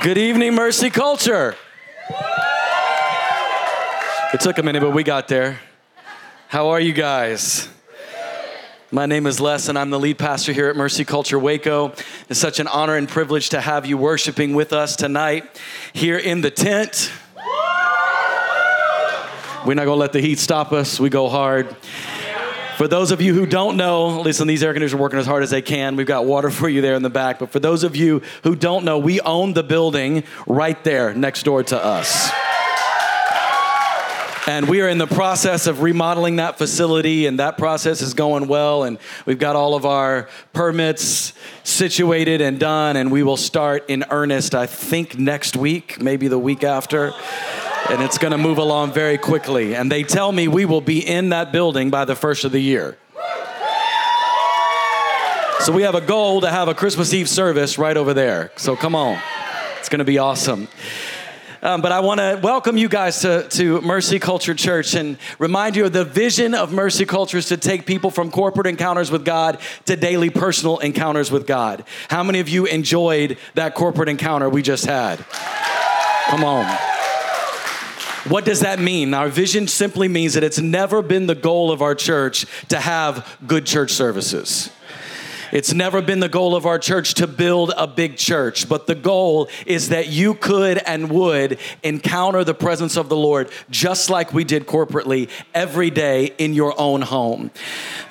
Good evening, Mercy Culture. It took a minute, but we got there. How are you guys? My name is Les, and I'm the lead pastor here at Mercy Culture Waco. It's such an honor and privilege to have you worshiping with us tonight here in the tent. We're not gonna let the heat stop us, we go hard. For those of you who don't know, listen, these air conditioners are working as hard as they can. We've got water for you there in the back. But for those of you who don't know, we own the building right there next door to us. And we are in the process of remodeling that facility, and that process is going well. And we've got all of our permits situated and done, and we will start in earnest, I think, next week, maybe the week after and it's going to move along very quickly. And they tell me we will be in that building by the first of the year. So we have a goal to have a Christmas Eve service right over there. So come on, it's going to be awesome. Um, but I want to welcome you guys to, to Mercy Culture Church and remind you of the vision of Mercy Culture is to take people from corporate encounters with God to daily personal encounters with God. How many of you enjoyed that corporate encounter we just had? Come on. What does that mean? Our vision simply means that it's never been the goal of our church to have good church services. It's never been the goal of our church to build a big church, but the goal is that you could and would encounter the presence of the Lord just like we did corporately every day in your own home.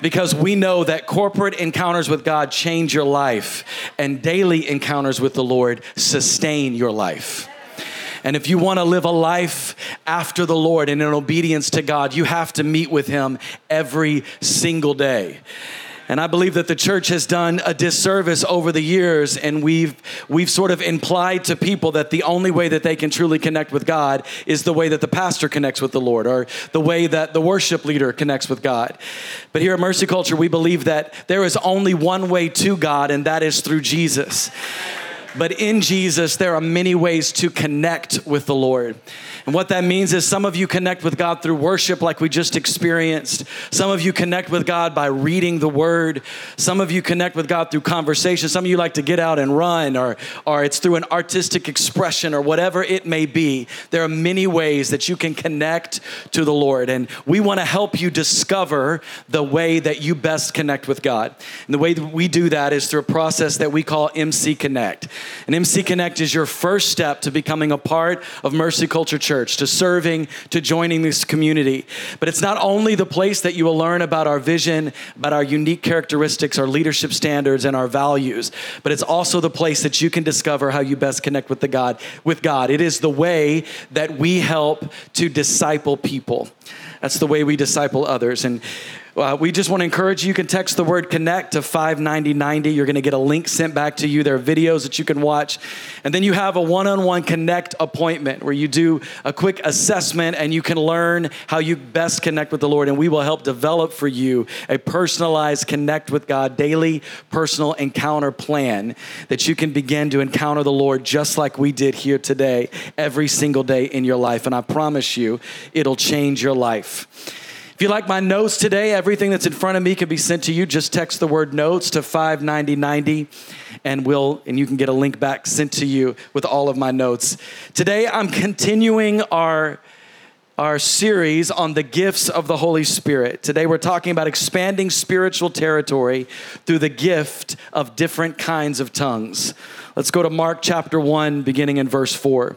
Because we know that corporate encounters with God change your life, and daily encounters with the Lord sustain your life. And if you want to live a life after the Lord and in obedience to God, you have to meet with Him every single day. And I believe that the church has done a disservice over the years, and we've we've sort of implied to people that the only way that they can truly connect with God is the way that the pastor connects with the Lord, or the way that the worship leader connects with God. But here at Mercy Culture, we believe that there is only one way to God, and that is through Jesus. But in Jesus, there are many ways to connect with the Lord. And what that means is some of you connect with God through worship, like we just experienced. Some of you connect with God by reading the word. Some of you connect with God through conversation. Some of you like to get out and run, or, or it's through an artistic expression, or whatever it may be. There are many ways that you can connect to the Lord. And we want to help you discover the way that you best connect with God. And the way that we do that is through a process that we call MC Connect. And MC Connect is your first step to becoming a part of Mercy Culture Church church, to serving, to joining this community. But it's not only the place that you will learn about our vision, about our unique characteristics, our leadership standards, and our values, but it's also the place that you can discover how you best connect with the God, with God. It is the way that we help to disciple people. That's the way we disciple others. And uh, we just want to encourage you. You can text the word connect to 59090. You're going to get a link sent back to you. There are videos that you can watch. And then you have a one on one connect appointment where you do a quick assessment and you can learn how you best connect with the Lord. And we will help develop for you a personalized connect with God daily personal encounter plan that you can begin to encounter the Lord just like we did here today, every single day in your life. And I promise you, it'll change your life. If you like my notes today, everything that's in front of me can be sent to you. Just text the word notes to 59090 and we'll and you can get a link back sent to you with all of my notes. Today I'm continuing our our series on the gifts of the Holy Spirit. Today we're talking about expanding spiritual territory through the gift of different kinds of tongues. Let's go to Mark chapter 1 beginning in verse 4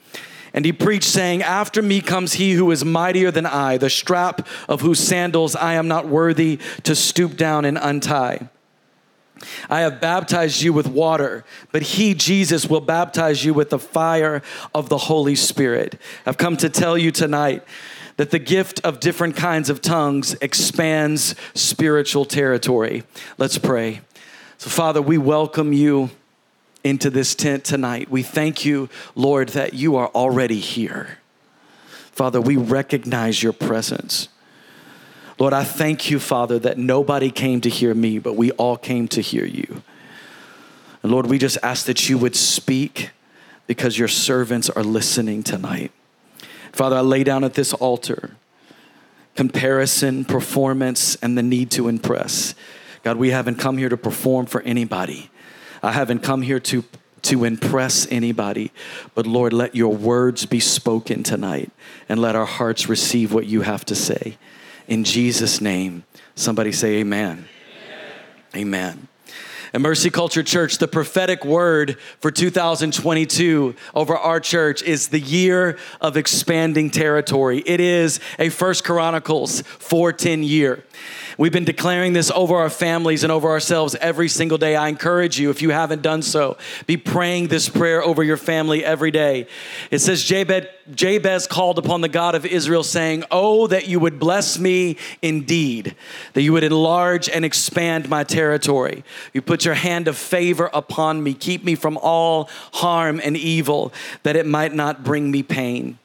And he preached, saying, After me comes he who is mightier than I, the strap of whose sandals I am not worthy to stoop down and untie. I have baptized you with water, but he, Jesus, will baptize you with the fire of the Holy Spirit. I've come to tell you tonight that the gift of different kinds of tongues expands spiritual territory. Let's pray. So, Father, we welcome you into this tent tonight. We thank you, Lord, that you are already here. Father, we recognize your presence. Lord, I thank you, Father, that nobody came to hear me, but we all came to hear you. And Lord, we just ask that you would speak because your servants are listening tonight. Father, I lay down at this altar comparison, performance, and the need to impress. God, we haven't come here to perform for anybody. I haven't come here to, to impress anybody. But Lord, let your words be spoken tonight and let our hearts receive what you have to say. In Jesus' name, somebody say, Amen. Amen. amen. And Mercy Culture Church, the prophetic word for 2022 over our church is the year of expanding territory. It is a First Chronicles 410 year. We've been declaring this over our families and over ourselves every single day. I encourage you, if you haven't done so, be praying this prayer over your family every day. It says, Jabez, Jabez called upon the God of Israel, saying, Oh, that you would bless me indeed, that you would enlarge and expand my territory. You put your hand of favor upon me, keep me from all harm and evil, that it might not bring me pain.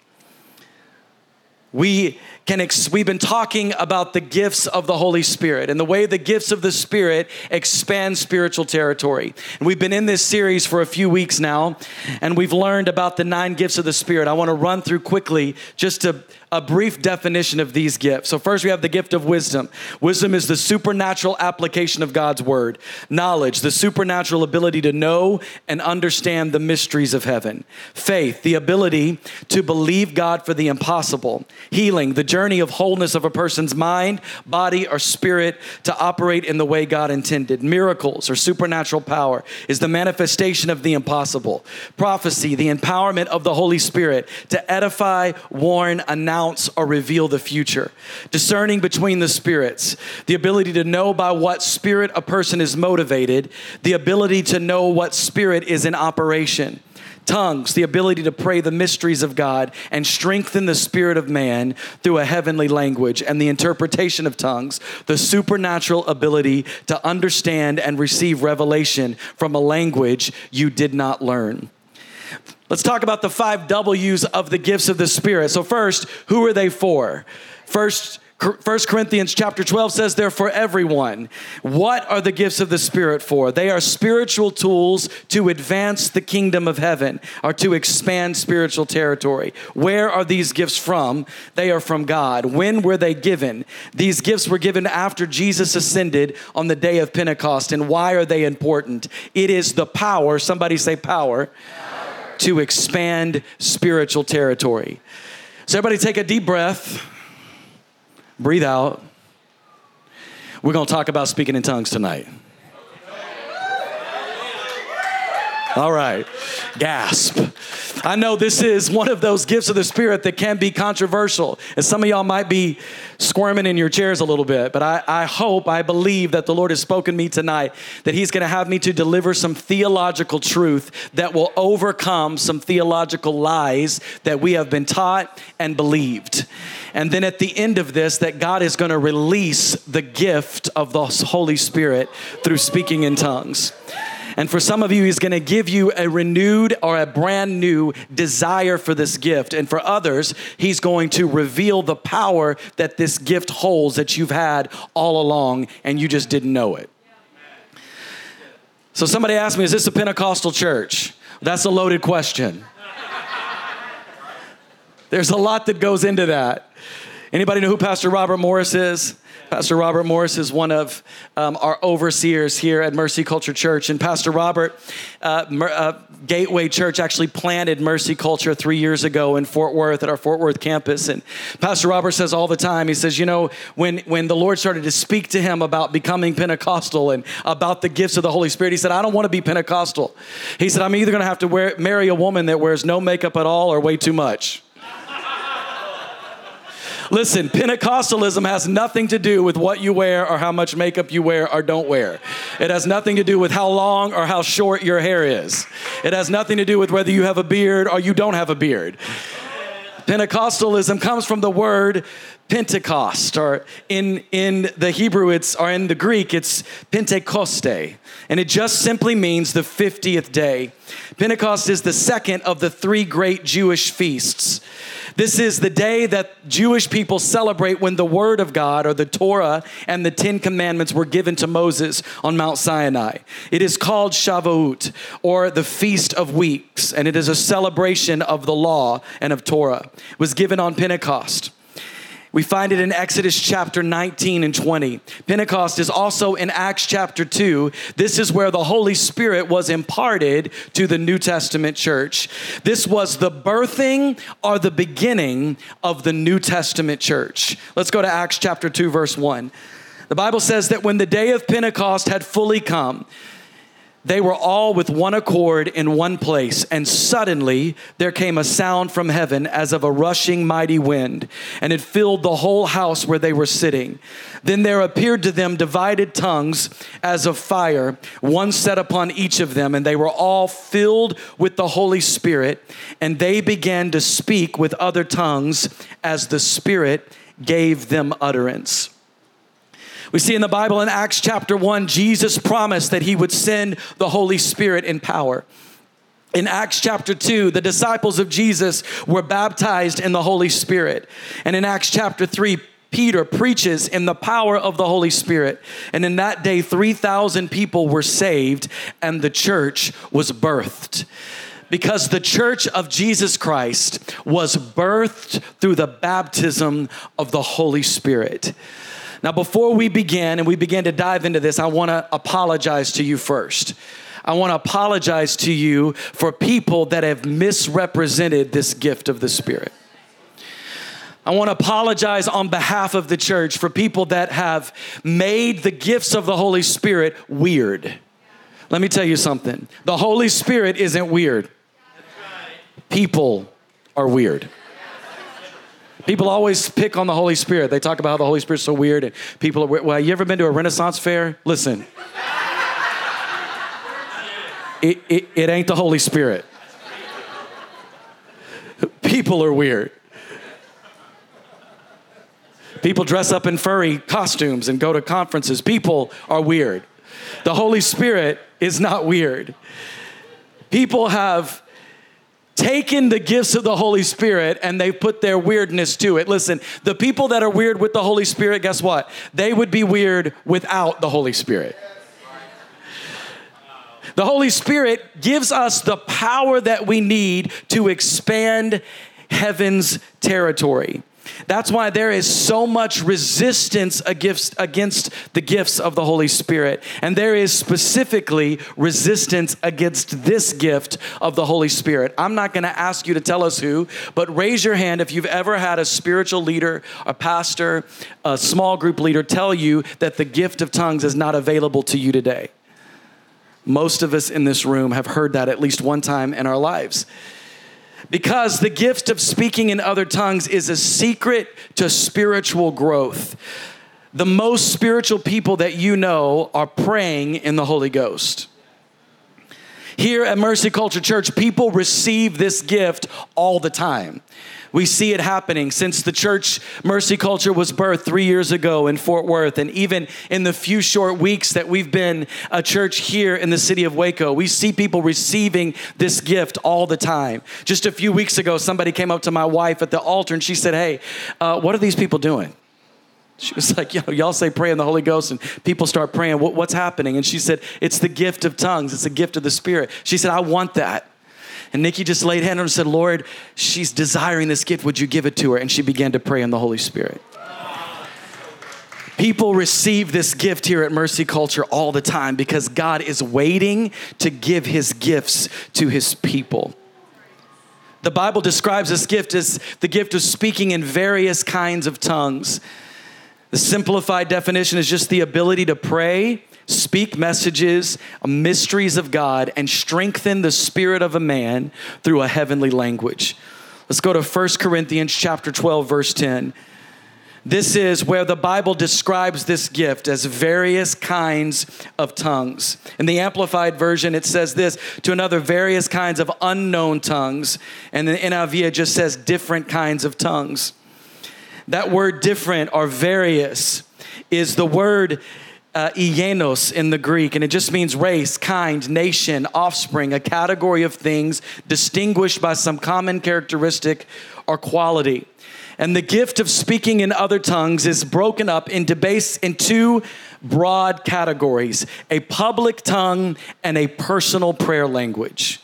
We can ex- we've been talking about the gifts of the Holy Spirit and the way the gifts of the Spirit expand spiritual territory. And we've been in this series for a few weeks now, and we've learned about the nine gifts of the Spirit. I want to run through quickly just to a brief definition of these gifts. So, first, we have the gift of wisdom. Wisdom is the supernatural application of God's word. Knowledge, the supernatural ability to know and understand the mysteries of heaven. Faith, the ability to believe God for the impossible. Healing, the journey of wholeness of a person's mind, body, or spirit to operate in the way God intended. Miracles, or supernatural power, is the manifestation of the impossible. Prophecy, the empowerment of the Holy Spirit to edify, warn, announce, announce or reveal the future. Discerning between the spirits, the ability to know by what spirit a person is motivated, the ability to know what spirit is in operation. Tongues, the ability to pray the mysteries of God and strengthen the spirit of man through a heavenly language, and the interpretation of tongues, the supernatural ability to understand and receive revelation from a language you did not learn. Let's talk about the five W's of the gifts of the Spirit. So, first, who are they for? First, 1 Corinthians chapter 12 says they're for everyone. What are the gifts of the Spirit for? They are spiritual tools to advance the kingdom of heaven or to expand spiritual territory. Where are these gifts from? They are from God. When were they given? These gifts were given after Jesus ascended on the day of Pentecost. And why are they important? It is the power, somebody say power. power to expand spiritual territory. So, everybody take a deep breath, breathe out. We're going to talk about speaking in tongues tonight. All right, gasp. I know this is one of those gifts of the Spirit that can be controversial. And some of y'all might be squirming in your chairs a little bit, but I, I hope, I believe that the Lord has spoken me tonight, that He's going to have me to deliver some theological truth that will overcome some theological lies that we have been taught and believed. And then at the end of this, that God is going to release the gift of the Holy Spirit through speaking in tongues. And for some of you, He's gonna give you a renewed or a brand new desire for this gift. And for others, He's going to reveal the power that this gift holds that you've had all along and you just didn't know it. So somebody asked me, Is this a Pentecostal church? That's a loaded question. There's a lot that goes into that. Anybody know who Pastor Robert Morris is? Pastor Robert Morris is one of um, our overseers here at Mercy Culture Church. And Pastor Robert, uh, uh, Gateway Church actually planted Mercy Culture three years ago in Fort Worth at our Fort Worth campus. And Pastor Robert says all the time, he says, you know, when, when the Lord started to speak to him about becoming Pentecostal and about the gifts of the Holy Spirit, he said, I don't want to be Pentecostal. He said, I'm either going to have to wear, marry a woman that wears no makeup at all or way too much. Listen, Pentecostalism has nothing to do with what you wear or how much makeup you wear or don't wear. It has nothing to do with how long or how short your hair is. It has nothing to do with whether you have a beard or you don't have a beard. Pentecostalism comes from the word Pentecost, or in, in the Hebrew, it's or in the Greek, it's Pentecoste, and it just simply means the 50th day. Pentecost is the second of the three great Jewish feasts This is the day that Jewish people celebrate when the Word of God, or the Torah, and the Ten Commandments were given to Moses on Mount Sinai. It is called Shavuot, or the Feast of Weeks, and it is a celebration of the law and of Torah. It was given on Pentecost. We find it in Exodus chapter 19 and 20. Pentecost is also in Acts chapter 2. This is where the Holy Spirit was imparted to the New Testament church. This was the birthing or the beginning of the New Testament church. Let's go to Acts chapter 2, verse 1. The Bible says that when the day of Pentecost had fully come, they were all with one accord in one place, and suddenly there came a sound from heaven as of a rushing mighty wind, and it filled the whole house where they were sitting. Then there appeared to them divided tongues as of fire, one set upon each of them, and they were all filled with the Holy Spirit, and they began to speak with other tongues as the Spirit gave them utterance. We see in the Bible in Acts chapter 1, Jesus promised that he would send the Holy Spirit in power. In Acts chapter 2, the disciples of Jesus were baptized in the Holy Spirit. And in Acts chapter 3, Peter preaches in the power of the Holy Spirit. And in that day, 3,000 people were saved and the church was birthed. Because the church of Jesus Christ was birthed through the baptism of the Holy Spirit. Now, before we begin and we begin to dive into this, I want to apologize to you first. I want to apologize to you for people that have misrepresented this gift of the Spirit. I want to apologize on behalf of the church for people that have made the gifts of the Holy Spirit weird. Let me tell you something the Holy Spirit isn't weird, people are weird. People always pick on the Holy Spirit. They talk about how the Holy Spirit's so weird and people are. Well, you ever been to a Renaissance fair? Listen, it, it, it ain't the Holy Spirit. People are weird. People dress up in furry costumes and go to conferences. People are weird. The Holy Spirit is not weird. People have taken the gifts of the Holy Spirit and they put their weirdness to it. Listen, the people that are weird with the Holy Spirit, guess what? They would be weird without the Holy Spirit. The Holy Spirit gives us the power that we need to expand heaven's territory. That's why there is so much resistance against, the gifts of the Holy Spirit. And there is specifically resistance against this gift of the Holy Spirit. I'm not going to ask you to tell us who, but raise your hand if you've ever had a spiritual leader, a pastor, a small group leader tell you that the gift of tongues is not available to you today. Most of us in this room have heard that at least one time in our lives because the gift of speaking in other tongues is a secret to spiritual growth. The most spiritual people that you know are praying in the Holy Ghost. Here at Mercy Culture Church, people receive this gift all the time. We see it happening since the church Mercy Culture was birthed three years ago in Fort Worth. And even in the few short weeks that we've been a church here in the city of Waco, we see people receiving this gift all the time. Just a few weeks ago, somebody came up to my wife at the altar and she said, Hey, uh, what are these people doing? She was like, Yo, y'all say pray in the Holy Ghost, and people start praying. What, what's happening? And she said, It's the gift of tongues, it's the gift of the Spirit. She said, I want that. And Nikki just laid hand on her and said, Lord, she's desiring this gift. Would you give it to her? And she began to pray in the Holy Spirit. People receive this gift here at Mercy Culture all the time because God is waiting to give his gifts to his people. The Bible describes this gift as the gift of speaking in various kinds of tongues. The simplified definition is just the ability to pray speak messages, mysteries of God, and strengthen the spirit of a man through a heavenly language. Let's go to 1 Corinthians chapter 12 verse 10. This is where the Bible describes this gift as various kinds of tongues. In the Amplified Version, it says this to another various kinds of unknown tongues. And the NIV just says different kinds of tongues. That word different or various is the word uh, in the Greek, and it just means race, kind, nation, offspring, a category of things distinguished by some common characteristic or quality. And the gift of speaking in other tongues is broken up into base in two broad categories a public tongue and a personal prayer language.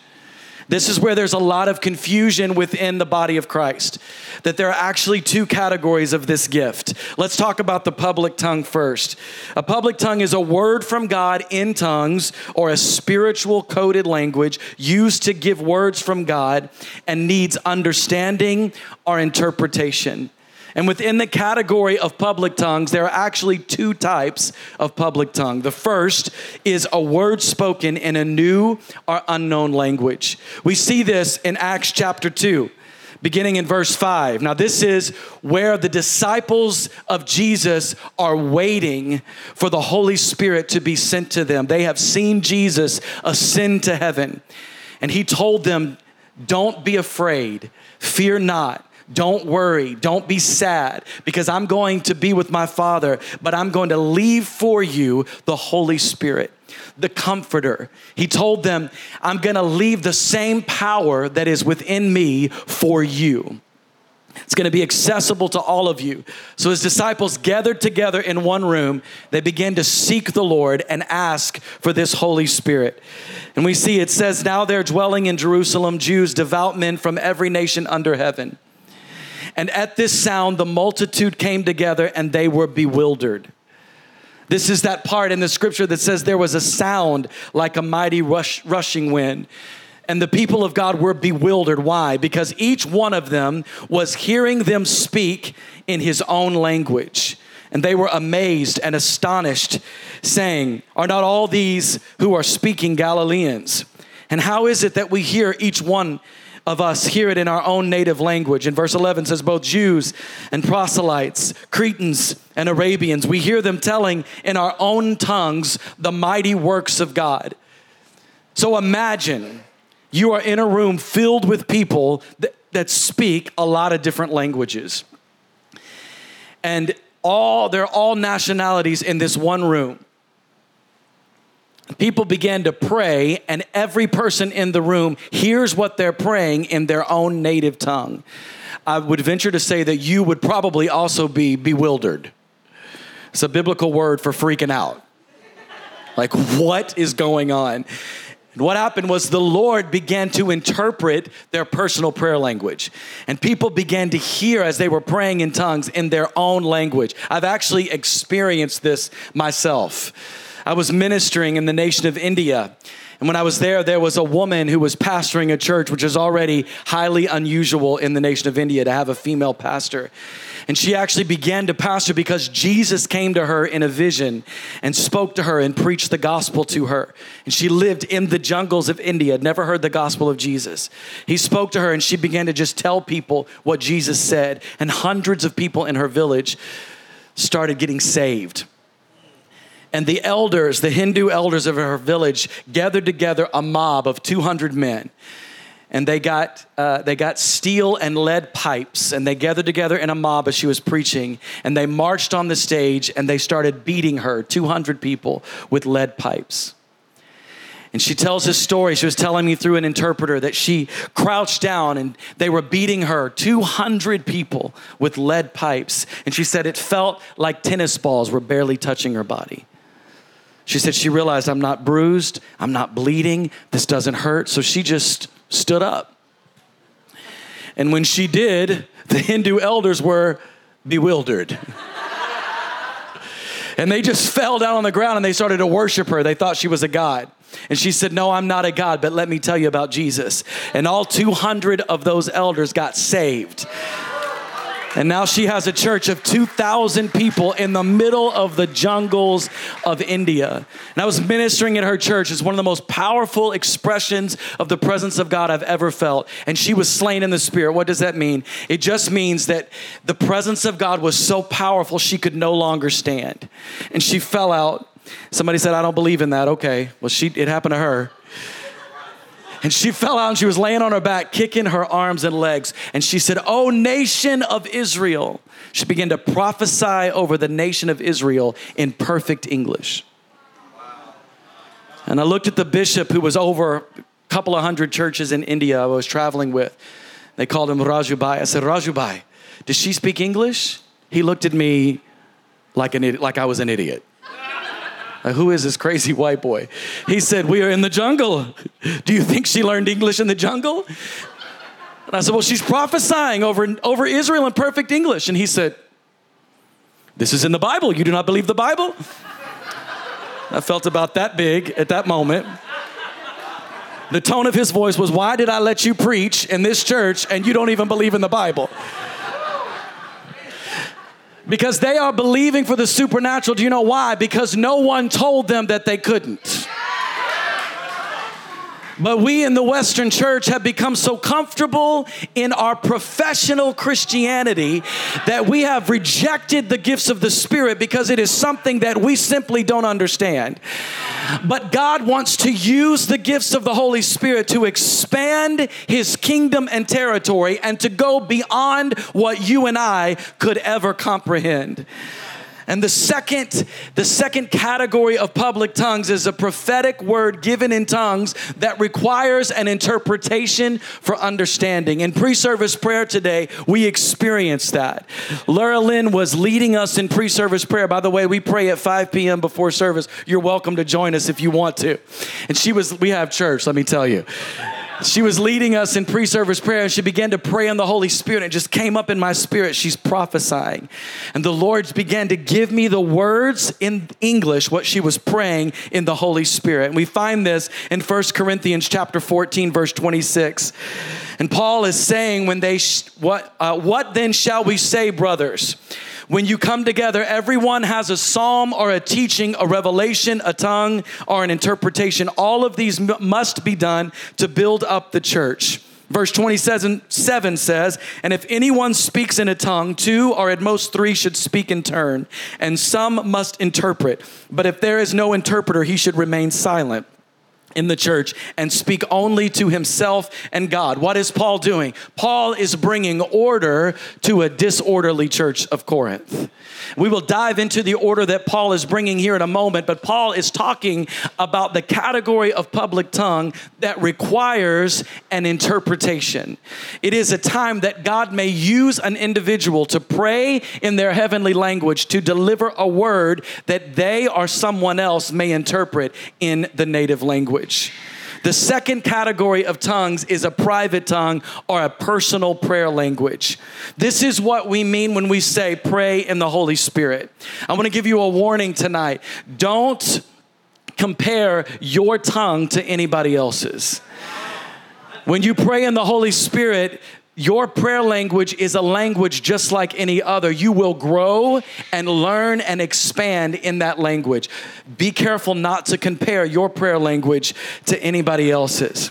This is where there's a lot of confusion within the body of Christ, that there are actually two categories of this gift. Let's talk about the public tongue first. A public tongue is a word from God in tongues or a spiritual coded language used to give words from God and needs understanding or interpretation. And within the category of public tongues, there are actually two types of public tongue. The first is a word spoken in a new or unknown language. We see this in Acts chapter 2 beginning in verse 5. Now, this is where the disciples of Jesus are waiting for the Holy Spirit to be sent to them. They have seen Jesus ascend to heaven, and he told them, Don't be afraid, fear not. Don't worry. Don't be sad because I'm going to be with my Father, but I'm going to leave for you the Holy Spirit, the Comforter. He told them, I'm going to leave the same power that is within me for you. It's going to be accessible to all of you. So his disciples gathered together in one room. They began to seek the Lord and ask for this Holy Spirit. And we see it says, Now they're dwelling in Jerusalem, Jews, devout men from every nation under heaven. And at this sound, the multitude came together and they were bewildered. This is that part in the scripture that says there was a sound like a mighty rush, rushing wind. And the people of God were bewildered. Why? Because each one of them was hearing them speak in his own language. And they were amazed and astonished, saying, Are not all these who are speaking Galileans? And how is it that we hear each one of us hear it in our own native language. In verse 11 says, Both Jews and proselytes, Cretans and Arabians, we hear them telling in our own tongues the mighty works of God. So imagine you are in a room filled with people that, that speak a lot of different languages. And all they're all nationalities in this one room people began to pray, and every person in the room hears what they're praying in their own native tongue. I would venture to say that you would probably also be bewildered. It's a biblical word for freaking out. Like, what is going on? And what happened was the Lord began to interpret their personal prayer language. And people began to hear as they were praying in tongues in their own language. I've actually experienced this myself. I was ministering in the nation of India. And when I was there, there was a woman who was pastoring a church, which is already highly unusual in the nation of India to have a female pastor. And she actually began to pastor because Jesus came to her in a vision and spoke to her and preached the gospel to her. And she lived in the jungles of India, never heard the gospel of Jesus. He spoke to her and she began to just tell people what Jesus said. And hundreds of people in her village started getting saved and the elders, the Hindu elders of her village, gathered together a mob of 200 men. And they got, uh, they got steel and lead pipes, and they gathered together in a mob as she was preaching. And they marched on the stage and they started beating her, 200 people, with lead pipes. And she tells this story. She was telling me through an interpreter that she crouched down and they were beating her, 200 people with lead pipes. And she said it felt like tennis balls were barely touching her body. She said she realized I'm not bruised, I'm not bleeding, this doesn't hurt. So she just stood up. And when she did, the Hindu elders were bewildered. and they just fell down on the ground and they started to worship her. They thought she was a god. And she said, No, I'm not a God, but let me tell you about Jesus. And all 200 of those elders got saved. And now she has a church of 2,000 people in the middle of the jungles of India. And I was ministering in her church. It's one of the most powerful expressions of the presence of God I've ever felt. And she was slain in the spirit. What does that mean? It just means that the presence of God was so powerful she could no longer stand. And she fell out. Somebody said, I don't believe in that. Okay. Well, she, it happened to her. And she fell out and she was laying on her back, kicking her arms and legs. And she said, Oh, nation of Israel. She began to prophesy over the nation of Israel in perfect English. And I looked at the bishop who was over a couple of hundred churches in India I was traveling with. They called him Rajubai. I said, Rajubai, does she speak English? He looked at me like, an, like I was an idiot. Who is this crazy white boy? He said, We are in the jungle. Do you think she learned English in the jungle? And I said, Well, she's prophesying over, over Israel in perfect English. And he said, This is in the Bible. You do not believe the Bible? I felt about that big at that moment. The tone of his voice was, Why did I let you preach in this church and you don't even believe in the Bible? Because they are believing for the supernatural. Do you know why? Because no one told them that they couldn't. But we in the Western church have become so comfortable in our professional Christianity that we have rejected the gifts of the Spirit because it is something that we simply don't understand. But God wants to use the gifts of the Holy Spirit to expand His kingdom and territory and to go beyond what you and I could ever comprehend. And the second, the second category of public tongues is a prophetic word given in tongues that requires an interpretation for understanding. In pre-service prayer today, we experienced that. Laura Lynn was leading us in pre-service prayer. By the way, we pray at 5 p.m. before service. You're welcome to join us if you want to. And she was, we have church, let me tell you she was leading us in pre service prayer and she began to pray in the Holy Spirit. It just came up in my spirit. She's prophesying. And the Lord began to give me the words in English, what she was praying in the Holy Spirit. And we find this in 1 Corinthians chapter 14, verse 26. And Paul is saying, when they, sh- what, uh, what then shall we say, brothers? When you come together, everyone has a psalm or a teaching, a revelation, a tongue, or an interpretation. All of these m- must be done to build up the church. Verse 27 7 says, And if anyone speaks in a tongue, two or at most three should speak in turn, and some must interpret. But if there is no interpreter, he should remain silent in the church and speak only to himself and God. What is Paul doing? Paul is bringing order to a disorderly church of Corinth. We will dive into the order that Paul is bringing here in a moment, but Paul is talking about the category of public tongue that requires an interpretation. It is a time that God may use an individual to pray in their heavenly language to deliver a word that they or someone else may interpret in the native language. The second category of tongues is a private tongue or a personal prayer language. This is what we mean when we say pray in the Holy Spirit. I want to give you a warning tonight. Don't compare your tongue to anybody else's. When you pray in the Holy Spirit, your prayer language is a language just like any other. You will grow and learn and expand in that language. Be careful not to compare your prayer language to anybody else's.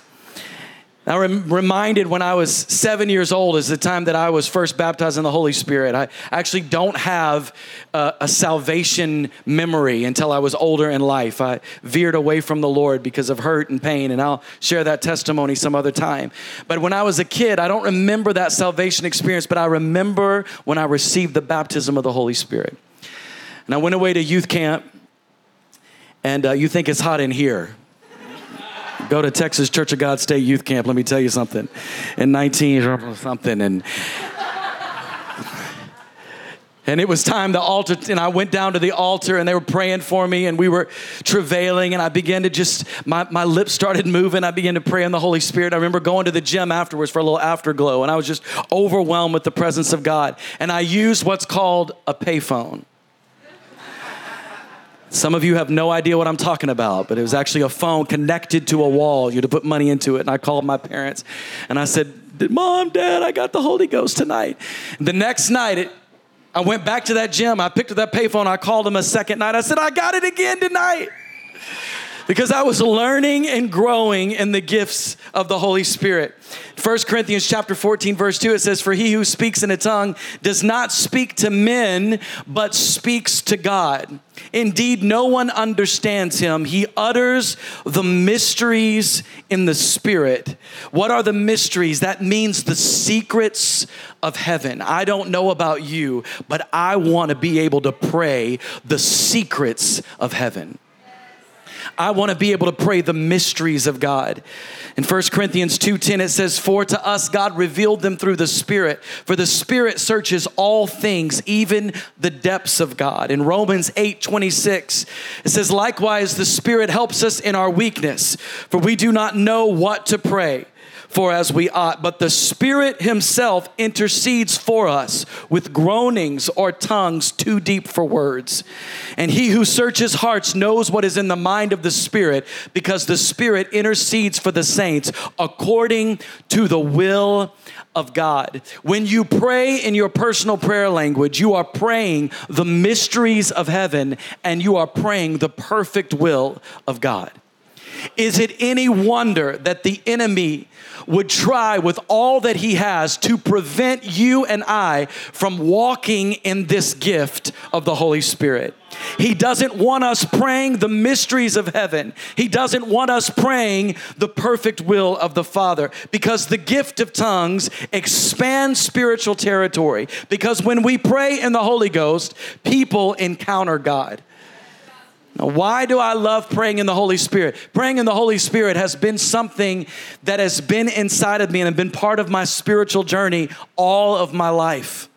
I'm reminded when I was seven years old is the time that I was first baptized in the Holy Spirit. I actually don't have a, a, salvation memory until I was older in life. I veered away from the Lord because of hurt and pain, and I'll share that testimony some other time. But when I was a kid, I don't remember that salvation experience, but I remember when I received the baptism of the Holy Spirit. And I went away to youth camp, and uh, you think it's hot in here. Go to Texas Church of God State Youth Camp. Let me tell you something. In 19 something, and and it was time the altar, and I went down to the altar and they were praying for me, and we were travailing, and I began to just, my, my lips started moving. I began to pray in the Holy Spirit. I remember going to the gym afterwards for a little afterglow, and I was just overwhelmed with the presence of God. And I used what's called a payphone. Some of you have no idea what I'm talking about, but it was actually a phone connected to a wall. You had to put money into it. And I called my parents and I said, Mom, Dad, I got the Holy Ghost tonight. The next night, it, I went back to that gym. I picked up that payphone. I called him a second night. I said, I got it again tonight because I was learning and growing in the gifts of the Holy Spirit. 1 Corinthians chapter 14 verse 2 it says for he who speaks in a tongue does not speak to men but speaks to God. Indeed no one understands him. He utters the mysteries in the spirit. What are the mysteries? That means the secrets of heaven. I don't know about you, but I want to be able to pray the secrets of heaven. I want to be able to pray the mysteries of God. In 1 Corinthians 2:10 it says for to us God revealed them through the Spirit for the Spirit searches all things even the depths of God. In Romans 8:26 it says likewise the Spirit helps us in our weakness for we do not know what to pray for as we ought, but the Spirit Himself intercedes for us with groanings or tongues too deep for words. And He who searches hearts knows what is in the mind of the Spirit, because the Spirit intercedes for the saints according to the will of God. When you pray in your personal prayer language, you are praying the mysteries of heaven and you are praying the perfect will of God. Is it any wonder that the enemy would try with all that he has to prevent you and I from walking in this gift of the Holy Spirit? He doesn't want us praying the mysteries of heaven. He doesn't want us praying the perfect will of the Father because the gift of tongues expands spiritual territory. Because when we pray in the Holy Ghost, people encounter God. Now, why do I love praying in the Holy Spirit? Praying in the Holy Spirit has been something that has been inside of me and been part of my spiritual journey all of my life.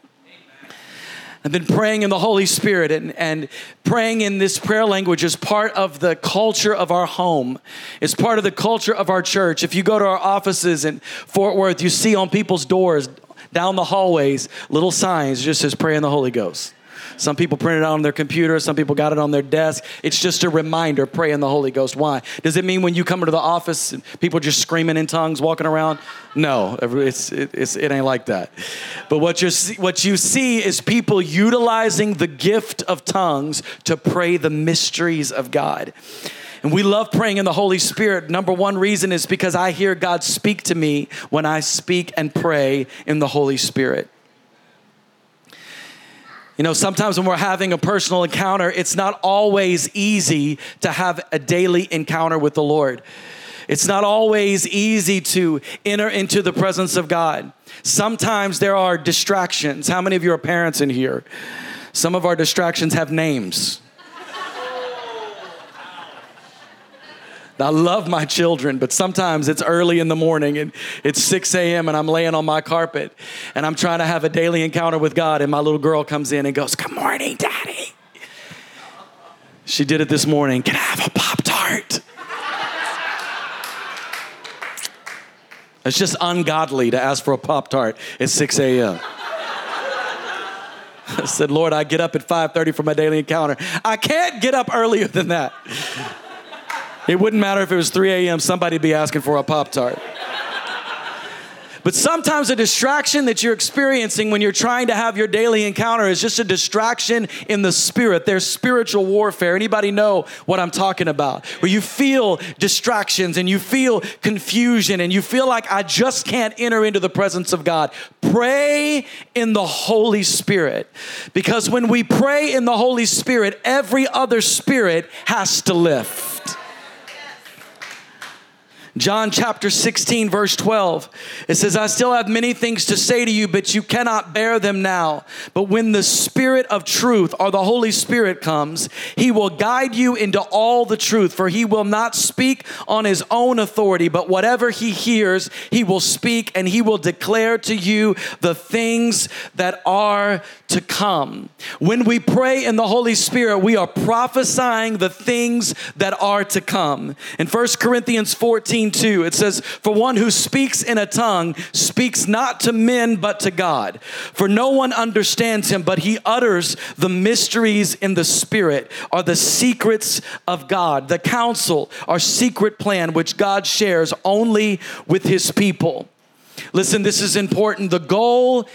I've been praying in the Holy Spirit and, and praying in this prayer language is part of the culture of our home. It's part of the culture of our church. If you go to our offices in Fort Worth, you see on people's doors, down the hallways, little signs just says pray in the Holy Ghost. Some people print it out on their computer, some people got it on their desk. It's just a reminder pray in the Holy Ghost. Why? Does it mean when you come into the office people just screaming in tongues walking around? No, it's, it's, it ain't like that. But what, you what you see is people utilizing the gift of tongues to pray the mysteries of God. And we love praying in the Holy Spirit. Number one reason is because I hear God speak to me when I speak and pray in the Holy Spirit. You know, sometimes when we're having a personal encounter, it's not always easy to have a daily encounter with the Lord. It's not always easy to enter into the presence of God. Sometimes there are distractions. How many of you are parents in here? Some of our distractions have names. I love my children, but sometimes it's early in the morning and it's 6 a.m. and I'm laying on my carpet and I'm trying to have a daily encounter with God, and my little girl comes in and goes, Good morning, Daddy. She did it this morning. Can I have a Pop Tart? It's just ungodly to ask for a Pop Tart at 6 a.m. I said, Lord, I get up at 5:30 for my daily encounter. I can't get up earlier than that. It wouldn't matter if it was 3 a.m., somebody'd be asking for a Pop Tart. But sometimes a distraction that you're experiencing when you're trying to have your daily encounter is just a distraction in the spirit. There's spiritual warfare. Anybody know what I'm talking about? Where you feel distractions and you feel confusion and you feel like I just can't enter into the presence of God. Pray in the Holy Spirit. Because when we pray in the Holy Spirit, every other spirit has to lift. John chapter 16, verse 12. It says, I still have many things to say to you, but you cannot bear them now. But when the Spirit of truth or the Holy Spirit comes, he will guide you into all the truth, for he will not speak on his own authority, but whatever he hears, he will speak and he will declare to you the things that are to come. When we pray in the Holy Spirit, we are prophesying the things that are to come. In 1 Corinthians 14, 2. It says, For one who speaks in a tongue speaks not to men but to God. For no one understands him, but he utters the mysteries in the Spirit, are the secrets of God, the counsel or secret plan which God shares only with his people. Listen, this is important. The goal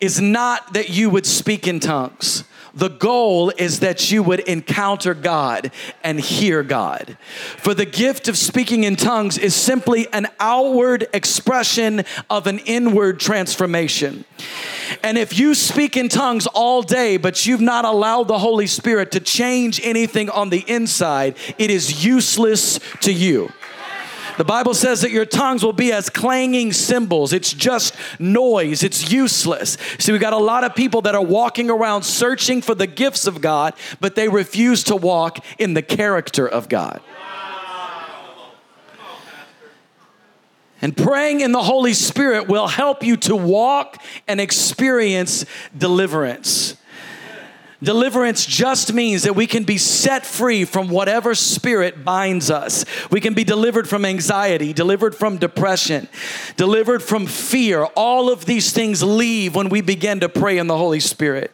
is not that you would speak in tongues. The goal is that you would encounter God and hear God. For the gift of speaking in tongues is simply an outward expression of an inward transformation. And if you speak in tongues all day, but you've not allowed the Holy Spirit to change anything on the inside, it is useless to you. The Bible says that your tongues will be as clanging cymbals. It's just noise, it's useless. See, we've got a lot of people that are walking around searching for the gifts of God, but they refuse to walk in the character of God. And praying in the Holy Spirit will help you to walk and experience deliverance. Deliverance just means that we can be set free from whatever spirit binds us. We can be delivered from anxiety, delivered from depression, delivered from fear. All of these things leave when we begin to pray in the Holy Spirit.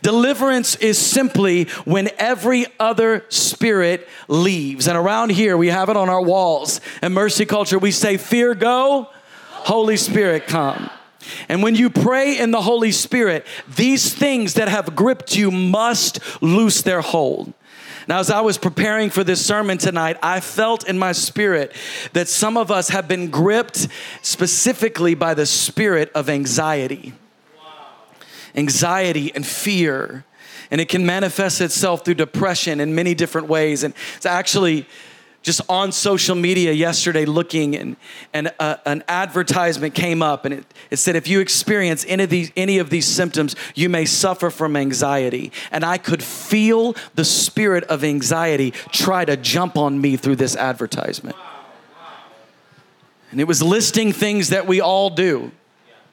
Deliverance is simply when every other spirit leaves. And around here, we have it on our walls. In Mercy Culture, we say, Fear go, Holy Spirit come. And when you pray in the Holy Spirit, these things that have gripped you must loose their hold. Now, as I was preparing for this sermon tonight, I felt in my spirit that some of us have been gripped specifically by the spirit of anxiety. Anxiety and fear. And it can manifest itself through depression in many different ways. And it's actually just on social media yesterday looking and, and uh, an advertisement came up and it, it said if you experience any of, these, any of these symptoms you may suffer from anxiety. And i could feel the spirit of anxiety try to jump on me through this advertisement. And it was listing things that we all do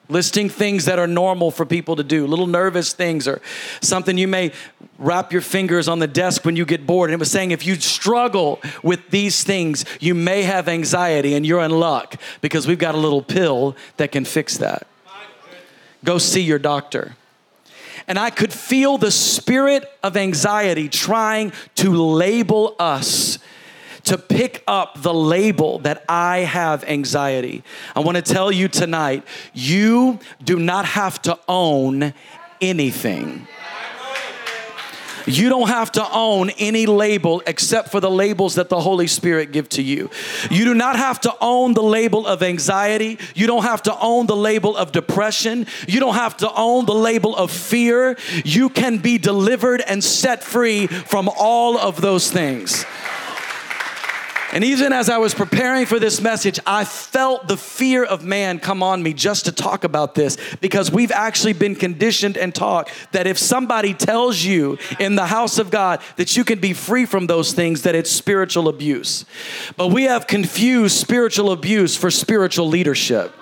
listing things that are normal for people to do, little nervous things, or something you may wrap your fingers on the desk when you get bored. And it was saying if you struggle with these things, you may have anxiety and you're in luck because we've got a little pill that can fix that. Go see your doctor. And I could feel the spirit of anxiety trying to label us to pick up the label that I have anxiety. I want to tell you tonight you do not have to own anything. You don't have to own any label except for the labels that the Holy Spirit give to you. You do not have to own the label of anxiety. You don't have to own the label of depression. You don't have to own the label of fear. You can be delivered and set free from all of those things. And even as I was preparing for this message, I felt the fear of man come on me just to talk about this because we've actually been conditioned and taught that if somebody tells you in the house of God that you can be free from those things, that it's spiritual abuse. But we have confused spiritual abuse for spiritual leadership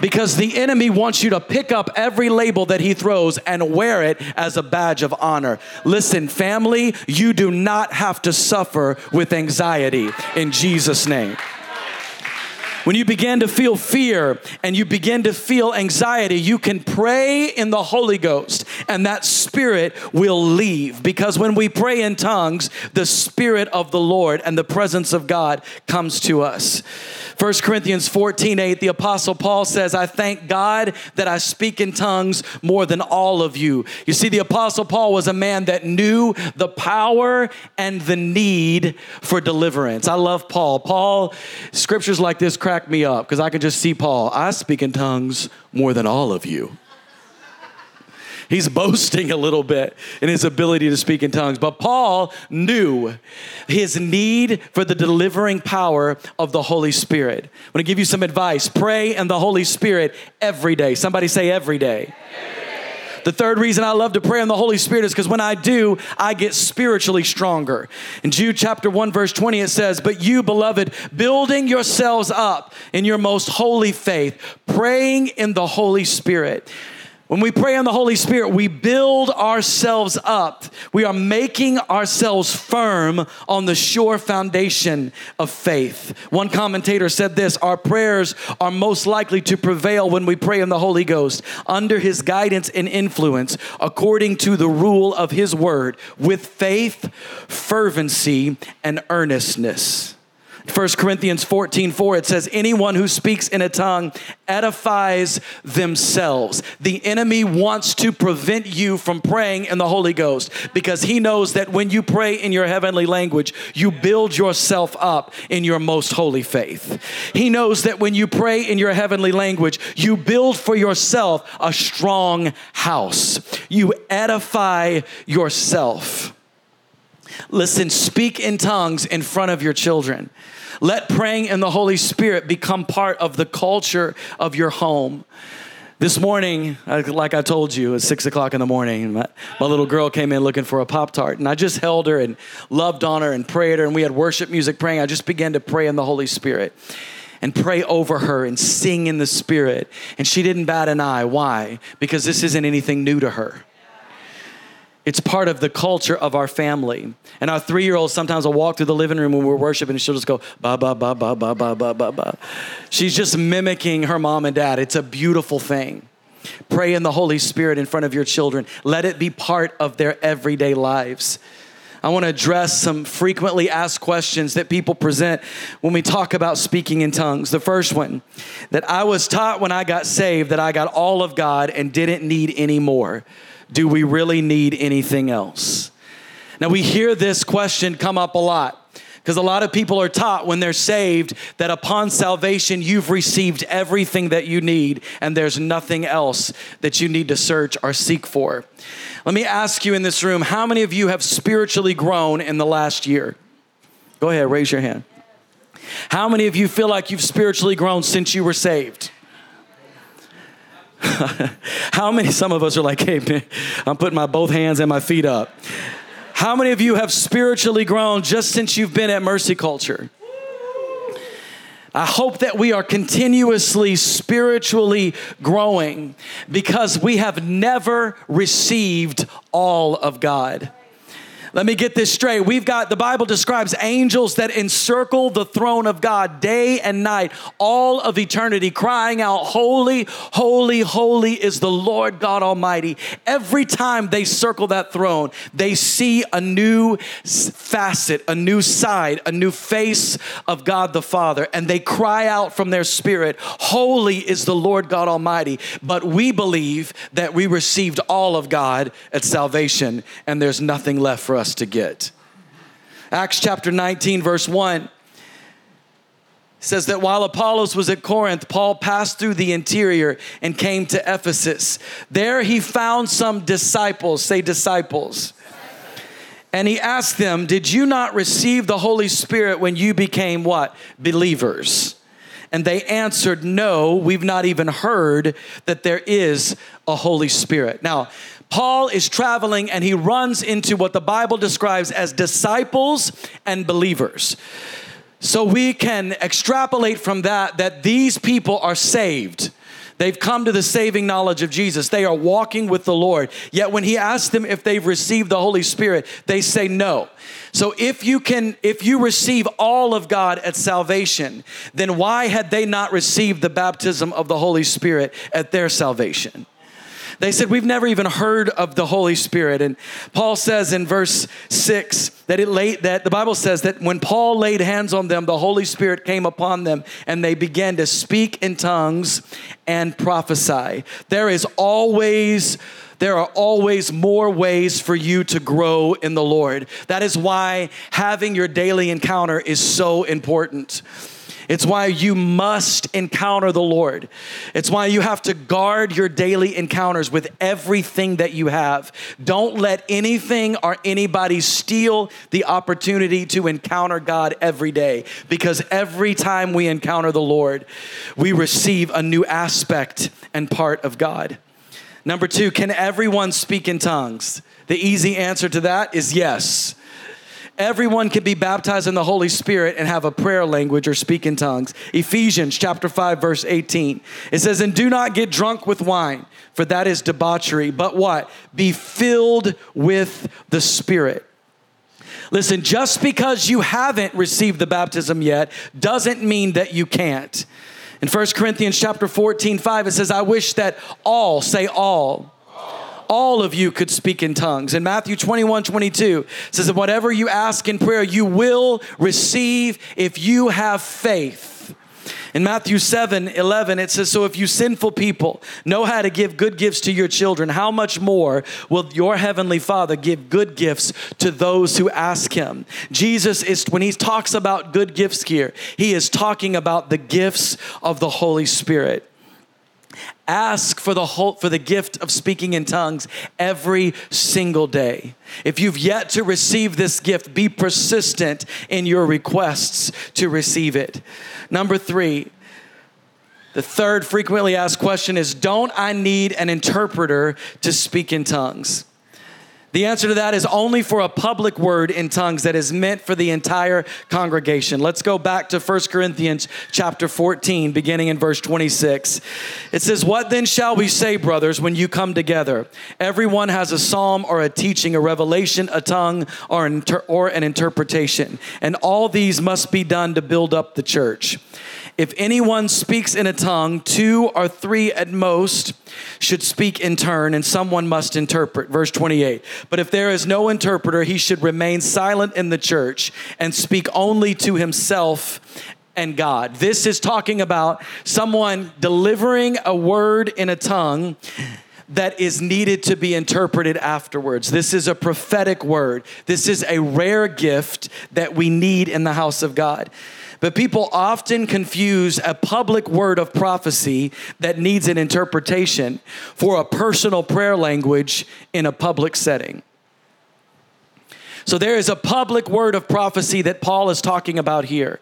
because the enemy wants you to pick up every label that he throws and wear it as a badge of honor. Listen, family, you do not have to suffer with anxiety in Jesus' name. When you begin to feel fear and you begin to feel anxiety, you can pray in the Holy Ghost and that spirit will leave. Because when we pray in tongues, the spirit of the Lord and the presence of God comes to us. 1 Corinthians 14 8, the Apostle Paul says, I thank God that I speak in tongues more than all of you. You see, the Apostle Paul was a man that knew the power and the need for deliverance. I love Paul. Paul, scriptures like this crack me up because I can just see Paul. I speak in tongues more than all of you. He's boasting a little bit in his ability to speak in tongues. But Paul knew his need for the delivering power of the Holy Spirit. I'm gonna give you some advice pray in the Holy Spirit every day. Somebody say every day. The third reason I love to pray in the Holy Spirit is because when I do, I get spiritually stronger. In Jude chapter 1, verse 20, it says, But you, beloved, building yourselves up in your most holy faith, praying in the Holy Spirit. When we pray in the Holy Spirit, we build ourselves up. We are making ourselves firm on the sure foundation of faith. One commentator said this Our prayers are most likely to prevail when we pray in the Holy Ghost, under His guidance and influence, according to the rule of His word, with faith, fervency, and earnestness. 1 Corinthians 14 4, it says, Anyone who speaks in a tongue edifies themselves. The enemy wants to prevent you from praying in the Holy Ghost because he knows that when you pray in your heavenly language, you build yourself up in your most holy faith. He knows that when you pray in your heavenly language, you build for yourself a strong house. You edify yourself. Listen, speak in tongues in front of your children. Let praying in the Holy Spirit become part of the culture of your home. This morning, like I told you, at six o'clock in the morning, my, my little girl came in looking for a Pop Tart, and I just held her and loved on her and prayed her, and we had worship music praying. I just began to pray in the Holy Spirit and pray over her and sing in the Spirit. And she didn't bat an eye. Why? Because this isn't anything new to her. It's part of the culture of our family. And our three year old sometimes will walk through the living room when we're worshiping and she'll just go, ba, ba, ba, ba, ba, ba, ba, ba, ba. She's just mimicking her mom and dad. It's a beautiful thing. Pray in the Holy Spirit in front of your children. Let it be part of their everyday lives. I want to address some frequently asked questions that people present when we talk about speaking in tongues. The first one that I was taught when I got saved that I got all of God and didn't need any more. Do we really need anything else? Now, we hear this question come up a lot because a lot of people are taught when they're saved that upon salvation, you've received everything that you need and there's nothing else that you need to search or seek for. Let me ask you in this room how many of you have spiritually grown in the last year? Go ahead, raise your hand. How many of you feel like you've spiritually grown since you were saved? How many, some of us are like, hey, man, I'm putting my both hands and my feet up. How many of you have spiritually grown just since you've been at Mercy Culture? I hope that we are continuously spiritually growing because we have never received all of God. Let me get this straight. We've got, the Bible describes angels that encircle the throne of God day and night, all of eternity, crying out, Holy, holy, holy is the Lord God Almighty. Every time they circle that throne, they see a new facet, a new side, a new face of God the Father, and they cry out from their spirit, Holy is the Lord God Almighty. But we believe that we received all of God at salvation, and there's nothing left for us us to get. Acts chapter 19, verse 1 says that while Apollos was at Corinth, Paul passed through the interior and came to Ephesus. There he found some disciples, say disciples. And he asked them, Did you not receive the Holy Spirit when you became what? Believers. And they answered, No, we've not even heard that there is a Holy Spirit. Now, Paul is traveling and he runs into what the Bible describes as disciples and believers. So we can extrapolate from that that these people are saved. They've come to the saving knowledge of Jesus. They are walking with the Lord. Yet when he asks them if they've received the Holy Spirit, they say no. So if you can if you receive all of God at salvation, then why had they not received the baptism of the Holy Spirit at their salvation? They said, We've never even heard of the Holy Spirit. And Paul says in verse 6 that it laid that the Bible says that when Paul laid hands on them, the Holy Spirit came upon them and they began to speak in tongues and prophesy. There is always there are always more ways for you to grow in the Lord. That is why having your daily encounter is so important. It's why you must encounter the Lord. It's why you have to guard your daily encounters with everything that you have. Don't let anything or anybody steal the opportunity to encounter God every day because every time we encounter the Lord, we receive a new aspect and part of God. Number two, can everyone speak in tongues? The easy answer to that is yes. Everyone can be baptized in the Holy Spirit and have a prayer language or speak in tongues. Ephesians chapter 5 verse 18. It says, "And do not get drunk with wine, for that is debauchery, but what? Be filled with the Spirit." Listen, just because you haven't received the baptism yet doesn't mean that you can't. In 1 Corinthians chapter 14, 5, it says, I wish that all, say all, all of you could speak in tongues. In Matthew 21 22, says that whatever you ask in prayer, you will receive if you have faith. In Matthew 7 11, it says, So if you sinful people know how to give good gifts to your children, how much more will your heavenly Father give good gifts to those who ask him? Jesus is, when he talks about good gifts here, he is talking about the gifts of the Holy Spirit. Ask for the whole, for the gift of speaking in tongues every single day. If you've yet to receive this gift, be persistent in your requests to receive it. Number three, the third frequently asked question is Don't I need an interpreter to speak in tongues? The answer to that is only for a public word in tongues that is meant for the entire congregation. Let's go back to 1 Corinthians chapter 14, beginning in verse 26. It says, What then shall we say, brothers, when you come together? Everyone has a psalm or a teaching, a revelation, a tongue, or an, inter- or an interpretation. And all these must be done to build up the church. If anyone speaks in a tongue, two or three at most should speak in turn, and someone must interpret. Verse 28. But if there is no interpreter, he should remain silent in the church and speak only to himself and God. This is talking about someone delivering a word in a tongue that is needed to be interpreted afterwards. This is a prophetic word. This is a rare gift that we need in the house of God. But people often confuse a public word of prophecy that needs an interpretation for a personal prayer language in a public setting. So there is a public word of prophecy that Paul is talking about here.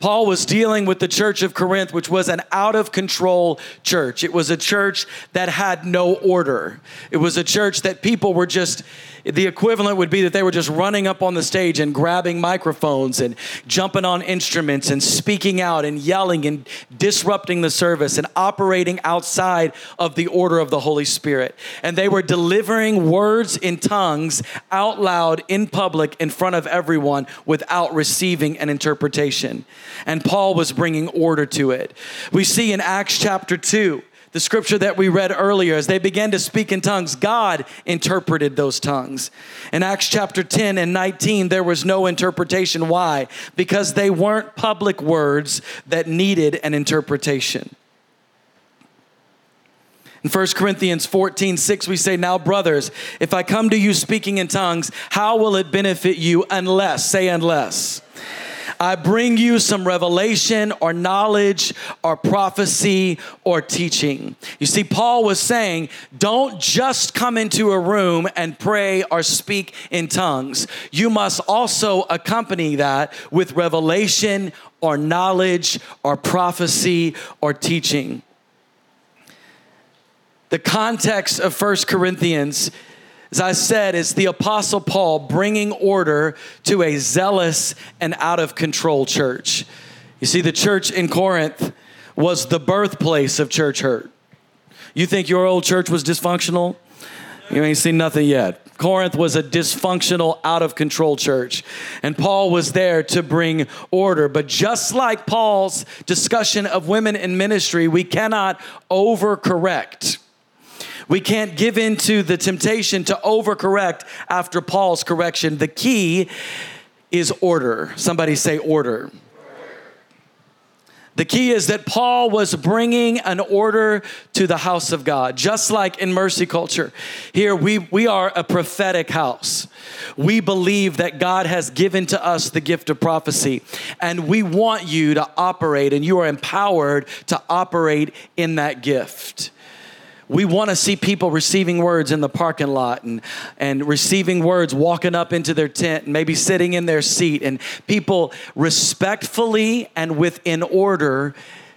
Paul was dealing with the church of Corinth, which was an out of control church. It was a church that had no order. It was a church that people were just the equivalent would be that they were just running up on the stage and grabbing microphones and jumping on instruments and speaking out and yelling and disrupting the service and operating outside of the order of the Holy Spirit. And they were delivering words in tongues out loud in public in front of everyone without receiving an interpretation. And Paul was bringing order to it. We see in Acts chapter 2 the scripture that we read earlier, as they began to speak in tongues, God interpreted those tongues. In Acts chapter 10 and 19, there was no interpretation. Why? Because they weren't public words that needed an interpretation. In 1 Corinthians 14, 6, we say, Now, brothers, if I come to you speaking in tongues, how will it benefit you unless, say, unless I bring you some revelation or knowledge or prophecy or teaching. You see, Paul was saying, don't just come into a room and pray or speak in tongues. You must also accompany that with revelation or knowledge or prophecy or teaching. The context of First Corinthians as I said, it's the Apostle Paul bringing order to a zealous and out of control church. You see, the church in Corinth was the birthplace of church hurt. You think your old church was dysfunctional? You ain't seen nothing yet. Corinth was a dysfunctional, out of control church. And Paul was there to bring order. But just like Paul's discussion of women in ministry, we cannot overcorrect. We can't give in to the temptation to overcorrect after Paul's correction. The key is order. Somebody say order. The key is that Paul was bringing an order to the house of God, just like in mercy culture. Here, we, we are a prophetic house. We believe that God has given to us the gift of prophecy, and we want you to operate, and you are empowered to operate in that gift. We want to see people receiving words in the parking lot and, and receiving words walking up into their tent and maybe sitting in their seat and people respectfully and within order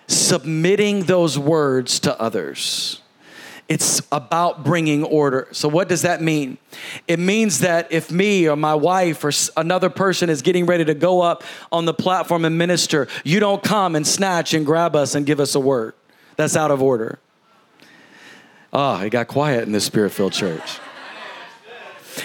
submitting those words to others. It's about bringing order. So, what does that mean? It means that if me or my wife or another person is getting ready to go up on the platform and minister, you don't come and snatch and grab us and give us a word. That's out of order. Ah, oh, it got quiet in this spirit filled church.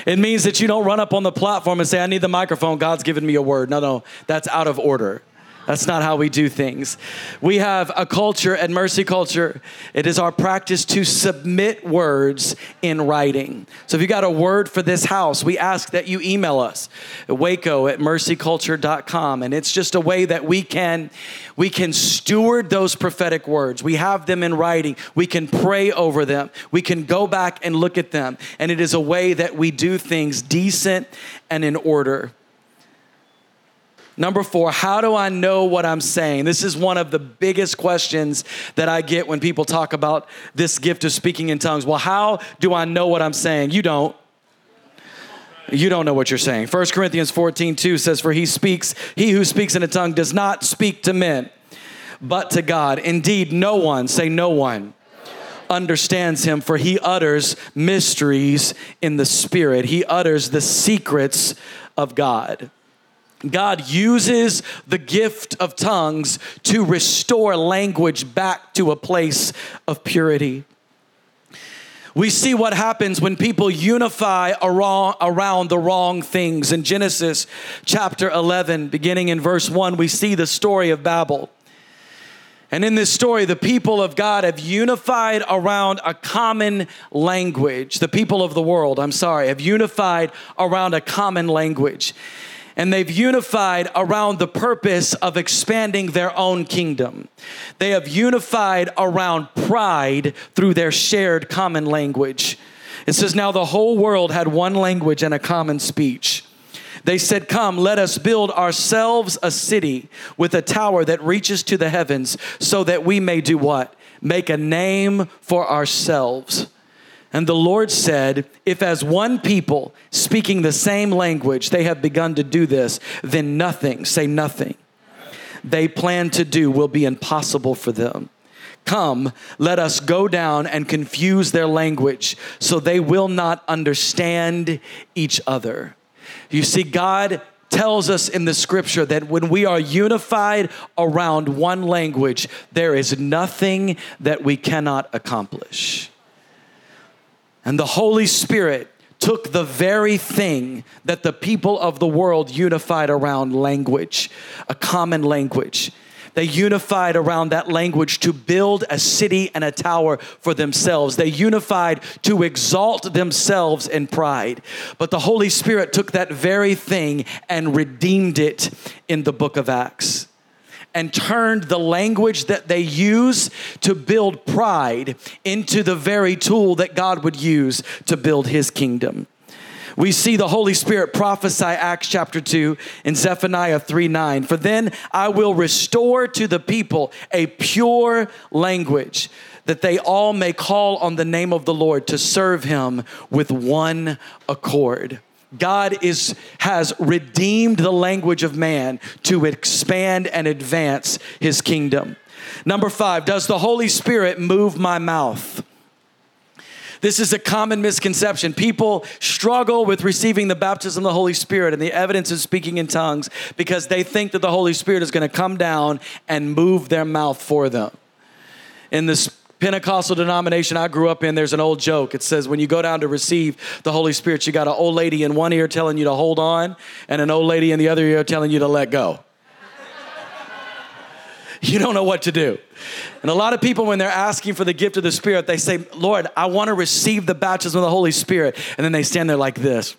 It means that you don't run up on the platform and say, I need the microphone. God's given me a word. No, no, that's out of order. That's not how we do things. We have a culture at Mercy Culture. It is our practice to submit words in writing. So if you got a word for this house, we ask that you email us at waco at mercyculture.com. And it's just a way that we can we can steward those prophetic words. We have them in writing. We can pray over them. We can go back and look at them. And it is a way that we do things decent and in order. Number four, how do I know what I'm saying? This is one of the biggest questions that I get when people talk about this gift of speaking in tongues. Well, how do I know what I'm saying? You don't. You don't know what you're saying. 1 Corinthians 14, 2 says, For he speaks, he who speaks in a tongue does not speak to men, but to God. Indeed, no one, say no one, understands him, for he utters mysteries in the spirit. He utters the secrets of God. God uses the gift of tongues to restore language back to a place of purity. We see what happens when people unify around, the wrong things. In Genesis chapter 11, beginning in verse 1, we see the story of Babel. And in this story, the people of God have unified around a common language. The people of the world, I'm sorry, have unified around a common language and they've unified around the purpose of expanding their own kingdom. They have unified around pride through their shared common language. It says, Now the whole world had one language and a common speech. They said, Come, let us build ourselves a city with a tower that reaches to the heavens, so that we may do what? Make a name for ourselves and the Lord said, If as one people speaking the same language they have begun to do this, then nothing, say nothing, they plan to do will be impossible for them. Come, let us go down and confuse their language so they will not understand each other. You see, God tells us in the scripture that when we are unified around one language, there is nothing that we cannot accomplish. And the Holy Spirit took the very thing that the people of the world unified around language, a common language. They unified around that language to build a city and a tower for themselves. They unified to exalt themselves in pride. But the Holy Spirit took that very thing and redeemed it in the book of Acts and turned the language that they use to build pride into the very tool that God would use to build his kingdom. We see the Holy Spirit prophesy Acts chapter 2 in Zephaniah 3 9. For then I will restore to the people a pure language, that they all may call on the name of the Lord to serve him with one accord. God is, has redeemed the language of man to expand and advance his kingdom. Number five, does the Holy Spirit move my mouth? This is a common misconception. People struggle with receiving the baptism of the Holy Spirit and the evidence of speaking in tongues because they think that the Holy Spirit is going to come down and move their mouth for them. In this Pentecostal denomination I grew up in, there's an old joke. It says when you go down to receive the Holy Spirit, you got an old lady in one ear telling you to hold on, and an old lady in the other ear telling you to let go. you don't know what to do. And a lot of people, when they're asking for the gift of the Spirit, they say, Lord, I want to receive the baptism of the Holy Spirit. And then they stand there like this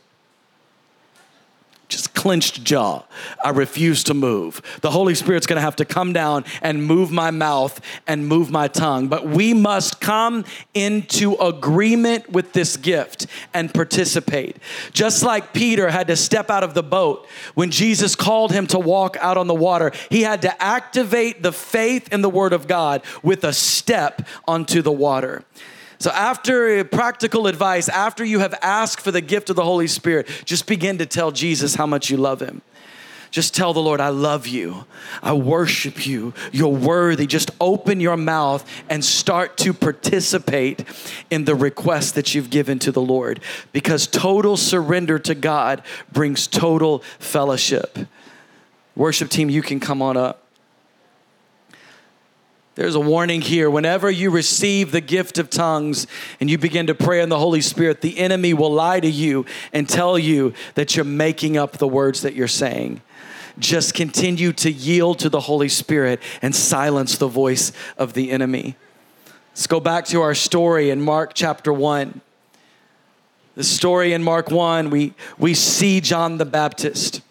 just clenched jaw. I refuse to move. The Holy Spirit's gonna have to come down and move my mouth and move my tongue. But we must come into agreement with this gift and participate. Just like Peter had to step out of the boat when Jesus called him to walk out on the water, he had to activate the faith in the Word of God with a step onto the water. So, after uh, practical advice, after you have asked for the gift of the Holy Spirit, just begin to tell Jesus how much you love him. Just tell the Lord, I love you. I worship you. You're worthy. Just open your mouth and start to participate in the request that you've given to the Lord because total surrender to God brings total fellowship. Worship team, you can come on up. There's a warning here. Whenever you receive the gift of tongues and you begin to pray in the Holy Spirit, the enemy will lie to you and tell you that you're making up the words that you're saying. Just continue to yield to the Holy Spirit and silence the voice of the enemy. Let's go back to our story in Mark chapter 1. The story in Mark 1, we, we see John the Baptist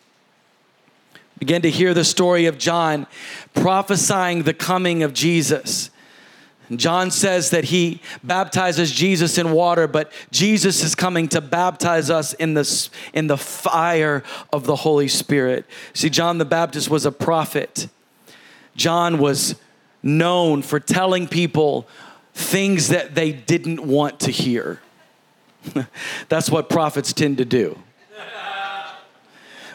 begin to hear the story of John prophesying the coming of Jesus. John says that he baptizes Jesus in water, but Jesus is coming to baptize us in the, in the fire of the Holy Spirit. See, John the Baptist was a prophet. John was known for telling people things that they didn't want to hear. That's what prophets tend to do.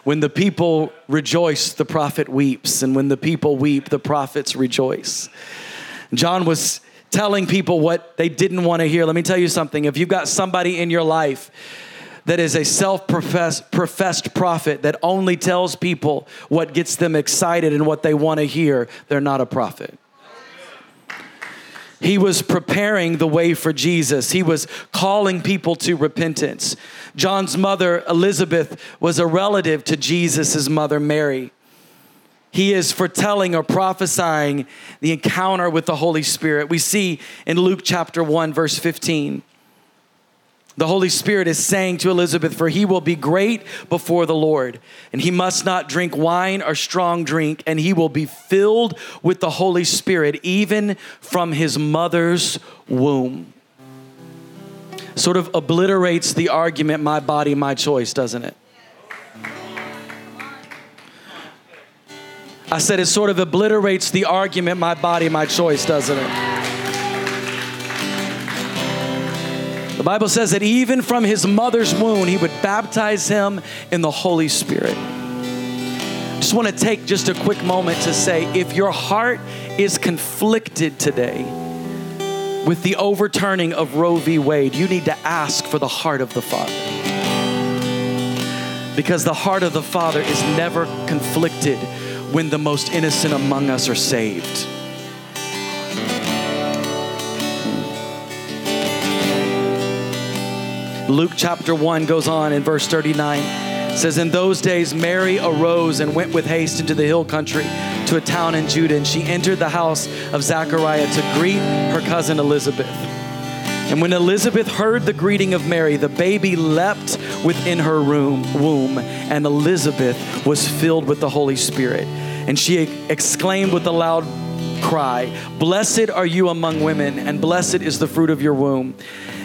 When the people rejoice, the prophet weeps. And when the people weep, the prophets rejoice. John was telling people what they didn't want to hear. Let me tell you something. If you've got somebody in your life that is a self professed prophet that only tells people what gets them excited and what they want to hear, they're not a prophet. He was preparing the way for Jesus. He was calling people to repentance. John's mother, Elizabeth, was a relative to Jesus' mother, Mary. He is foretelling or prophesying the encounter with the Holy Spirit. We see in Luke chapter 1, verse 15. The Holy Spirit is saying to Elizabeth, For he will be great before the Lord, and he must not drink wine or strong drink, and he will be filled with the Holy Spirit even from his mother's womb. Sort of obliterates the argument, my body, my choice, doesn't it? I said it sort of obliterates the argument, my body, my choice, doesn't it? The Bible says that even from his mother's womb, he would baptize him in the Holy Spirit. Just want to take just a quick moment to say if your heart is conflicted today with the overturning of Roe v. Wade, you need to ask for the heart of the Father. Because the heart of the Father is never conflicted when the most innocent among us are saved. Luke chapter 1 goes on in verse 39. It says, In those days, Mary arose and went with haste into the hill country to a town in Judah, and she entered the house of Zachariah to greet her cousin Elizabeth. And when Elizabeth heard the greeting of Mary, the baby leapt within her room, womb, and Elizabeth was filled with the Holy Spirit. And she exclaimed with a loud cry, Blessed are you among women, and blessed is the fruit of your womb.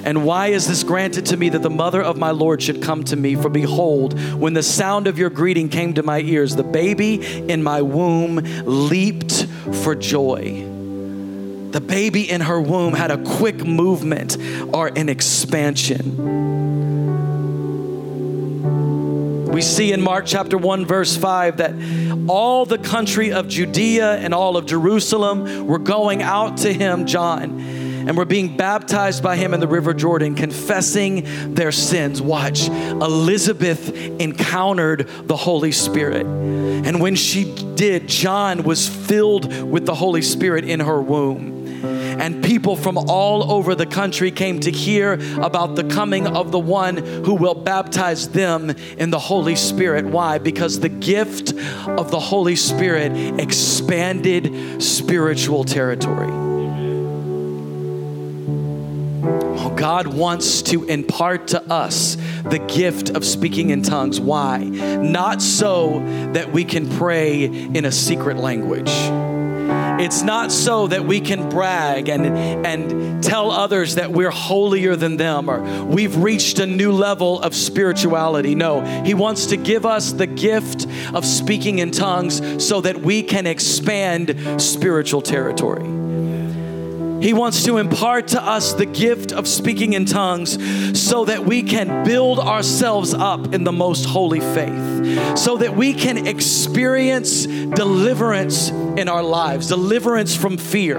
And why is this granted to me that the mother of my Lord should come to me? For behold, when the sound of your greeting came to my ears, the baby in my womb leaped for joy. The baby in her womb had a quick movement or an expansion. We see in Mark chapter 1, verse 5, that all the country of Judea and all of Jerusalem were going out to him, John and were being baptized by him in the river Jordan, confessing their sins. Watch, Elizabeth encountered the Holy Spirit. And when she did, John was filled with the Holy Spirit in her womb and people from all over the country came to hear about the coming of the one who will baptize them in the Holy Spirit. Why? Because the gift of the Holy Spirit expanded spiritual territory. God wants to impart to us the gift of speaking in tongues. Why? Not so that we can pray in a secret language. It's not so that we can brag and, and tell others that we're holier than them or we've reached a new level of spirituality. No, He wants to give us the gift of speaking in tongues so that we can expand spiritual territory. He wants to impart to us the gift of speaking in tongues so that we can build ourselves up in the most holy faith, so that we can experience deliverance in our lives deliverance from fear,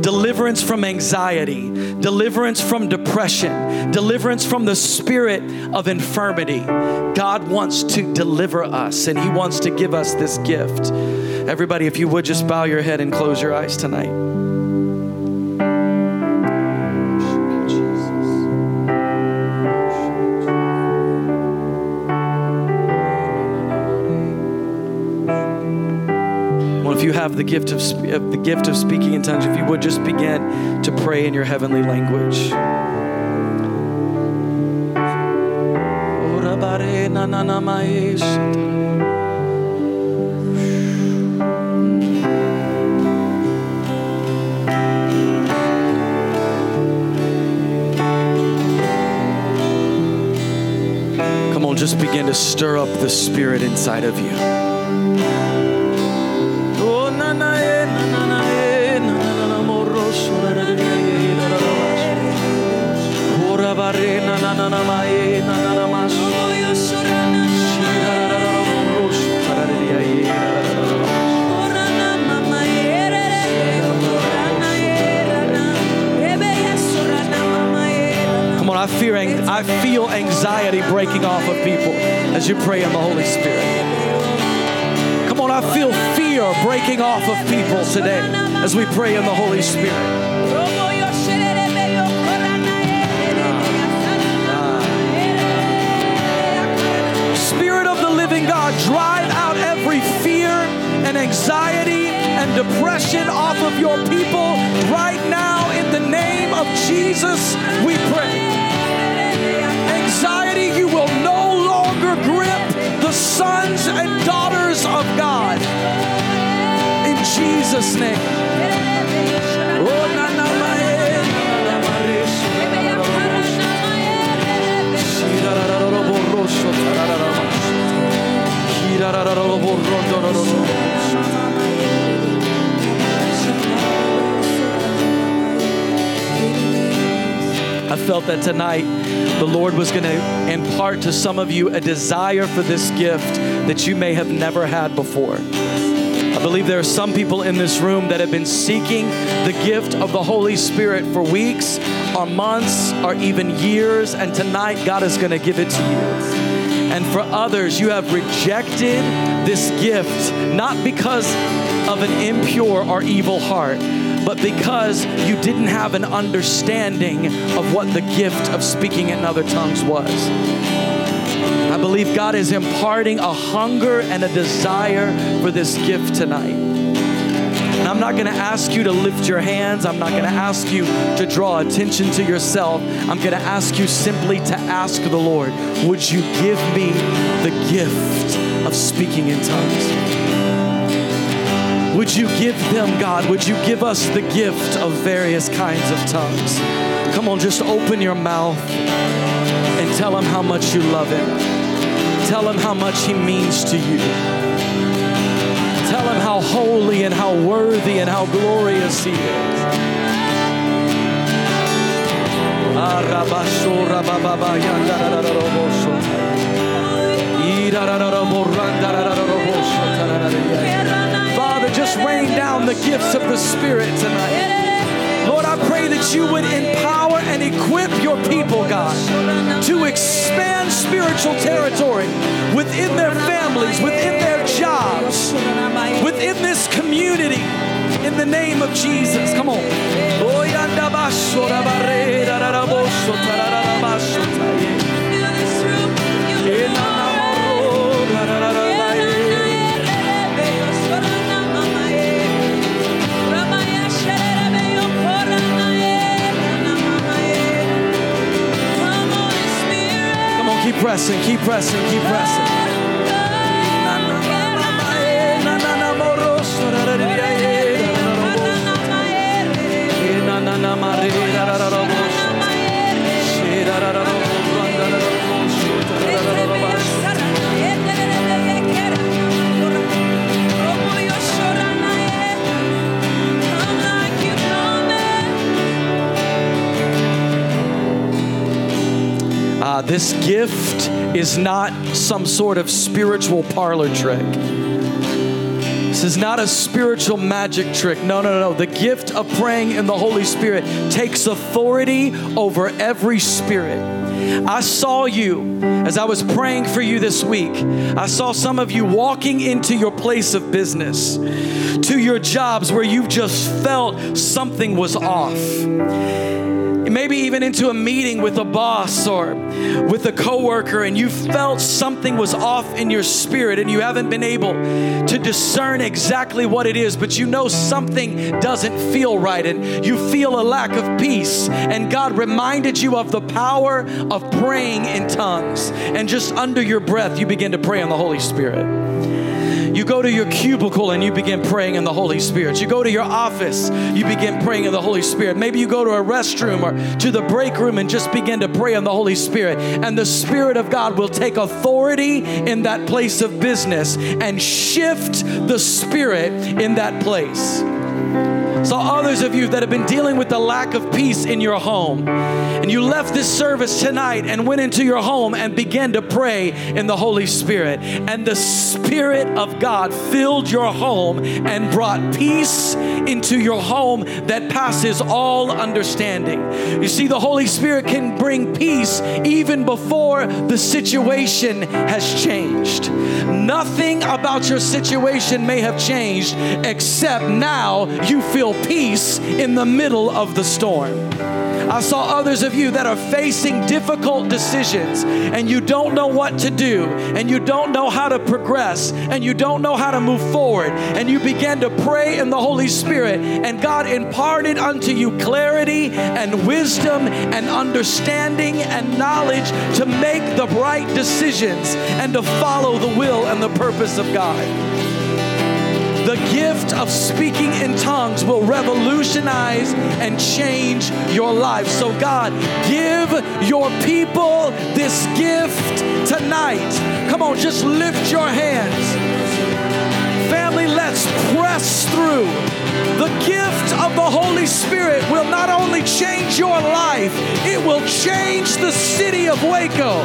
deliverance from anxiety, deliverance from depression, deliverance from the spirit of infirmity. God wants to deliver us and He wants to give us this gift. Everybody, if you would just bow your head and close your eyes tonight. have the gift of, the gift of speaking in tongues, if you would just begin to pray in your heavenly language. Come on, just begin to stir up the spirit inside of you. Come on, I fear, I feel anxiety breaking off of people as you pray in the Holy Spirit. Come on, I feel fear breaking off of people today as we pray in the Holy. Spirit living God, drive out every fear and anxiety and depression off of your people right now in the name of Jesus. We pray. Anxiety, you will no longer grip the sons and daughters of God. In Jesus' name. Oh, na, I felt that tonight the Lord was going to impart to some of you a desire for this gift that you may have never had before. I believe there are some people in this room that have been seeking the gift of the Holy Spirit for weeks or months or even years, and tonight God is going to give it to you. And for others, you have rejected this gift not because of an impure or evil heart, but because you didn't have an understanding of what the gift of speaking in other tongues was. I believe God is imparting a hunger and a desire for this gift tonight. And I'm not going to ask you to lift your hands. I'm not going to ask you to draw attention to yourself. I'm going to ask you simply to ask the Lord, would you give me the gift of speaking in tongues? Would you give them, God? Would you give us the gift of various kinds of tongues? Come on, just open your mouth and tell him how much you love him. Tell him how much he means to you. Tell him how holy and how worthy and how glorious he is. Father, just rain down the gifts of the Spirit tonight. Lord, I pray that you would empower and equip your people, God, to expand spiritual territory within their families, within their jobs, within this community. In the name of Jesus, come on. Pressing, keep pressing, keep pressing. This gift is not some sort of spiritual parlor trick. This is not a spiritual magic trick. No, no, no. The gift of praying in the Holy Spirit takes authority over every spirit. I saw you as I was praying for you this week. I saw some of you walking into your place of business, to your jobs where you've just felt something was off maybe even into a meeting with a boss or with a coworker and you felt something was off in your spirit and you haven't been able to discern exactly what it is but you know something doesn't feel right and you feel a lack of peace. And God reminded you of the power of praying in tongues and just under your breath you begin to pray in the Holy Spirit You go to your cubicle and you begin praying in the Holy Spirit. You go to your office, you begin praying in the Holy Spirit. Maybe you go to a restroom or to the break room and just begin to pray in the Holy Spirit. And the Spirit of God will take authority in that place of business and shift the Spirit in that place. So, others of you that have been dealing with the lack of peace in your home, and you left this service tonight and went into your home and began to pray in the Holy Spirit, and the Spirit of God filled your home and brought peace into your home that passes all understanding. You see, the Holy Spirit can bring peace even before the situation has changed. Nothing about your situation may have changed except now you feel peace in the middle of the storm. I saw others of you that are facing difficult decisions and you don't know what to do and you don't know how to progress and you don't know how to move forward. And you began to pray in the Holy Spirit and God imparted unto you clarity and wisdom and understanding and knowledge to make the right decisions and to follow the will and the purpose of God. Gift of speaking in tongues will revolutionize and change your life. So, God, give your people this gift tonight. Come on, just lift your hands. Family, let's press through. The gift of the Holy Spirit will not only change your life, it will change the city of Waco.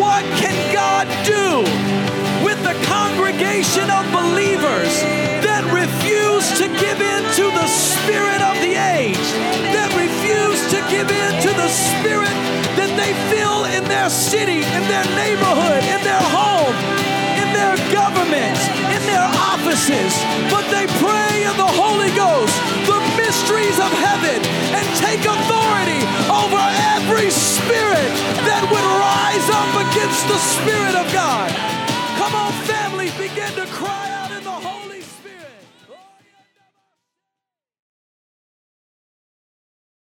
What can God do the congregation of believers that refuse to give in to the spirit of the age, that refuse to give in to the spirit that they feel in their city, in their neighborhood, in their home, in their government, in their offices, but they pray in the Holy Ghost, the mysteries of heaven, and take authority over every spirit that would rise up against the Spirit of God. Come on, family, begin to cry out.